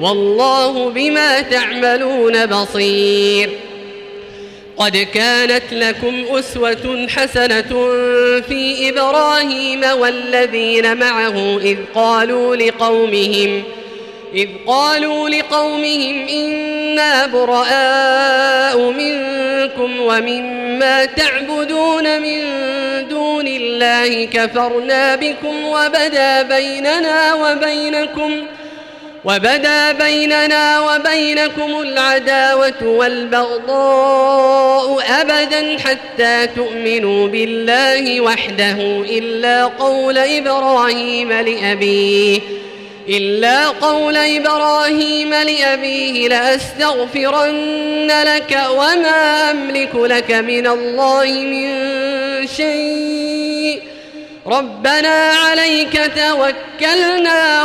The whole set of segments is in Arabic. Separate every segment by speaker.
Speaker 1: والله بما تعملون بصير. قد كانت لكم أسوة حسنة في إبراهيم والذين معه إذ قالوا لقومهم إذ قالوا لقومهم إنا براء منكم ومما تعبدون من دون الله كفرنا بكم وبدا بيننا وبينكم وبدا بيننا وبينكم العداوة والبغضاء أبدا حتى تؤمنوا بالله وحده إلا قول إبراهيم لأبيه إلا قول إبراهيم لأبيه لأستغفرن لك وما أملك لك من الله من شيء. ربنا عليك توكلنا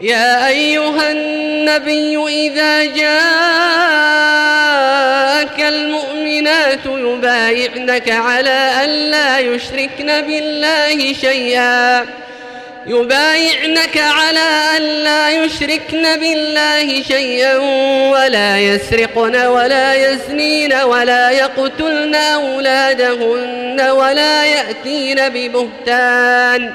Speaker 1: يا أيها النبي إذا جاءك المؤمنات يبايعنك على أن لا يشركن بالله شيئا. يبايعنك على أن لا يشركن بالله شيئا ولا يسرقن ولا يزنين ولا يقتلن أولادهن ولا يأتين ببهتان.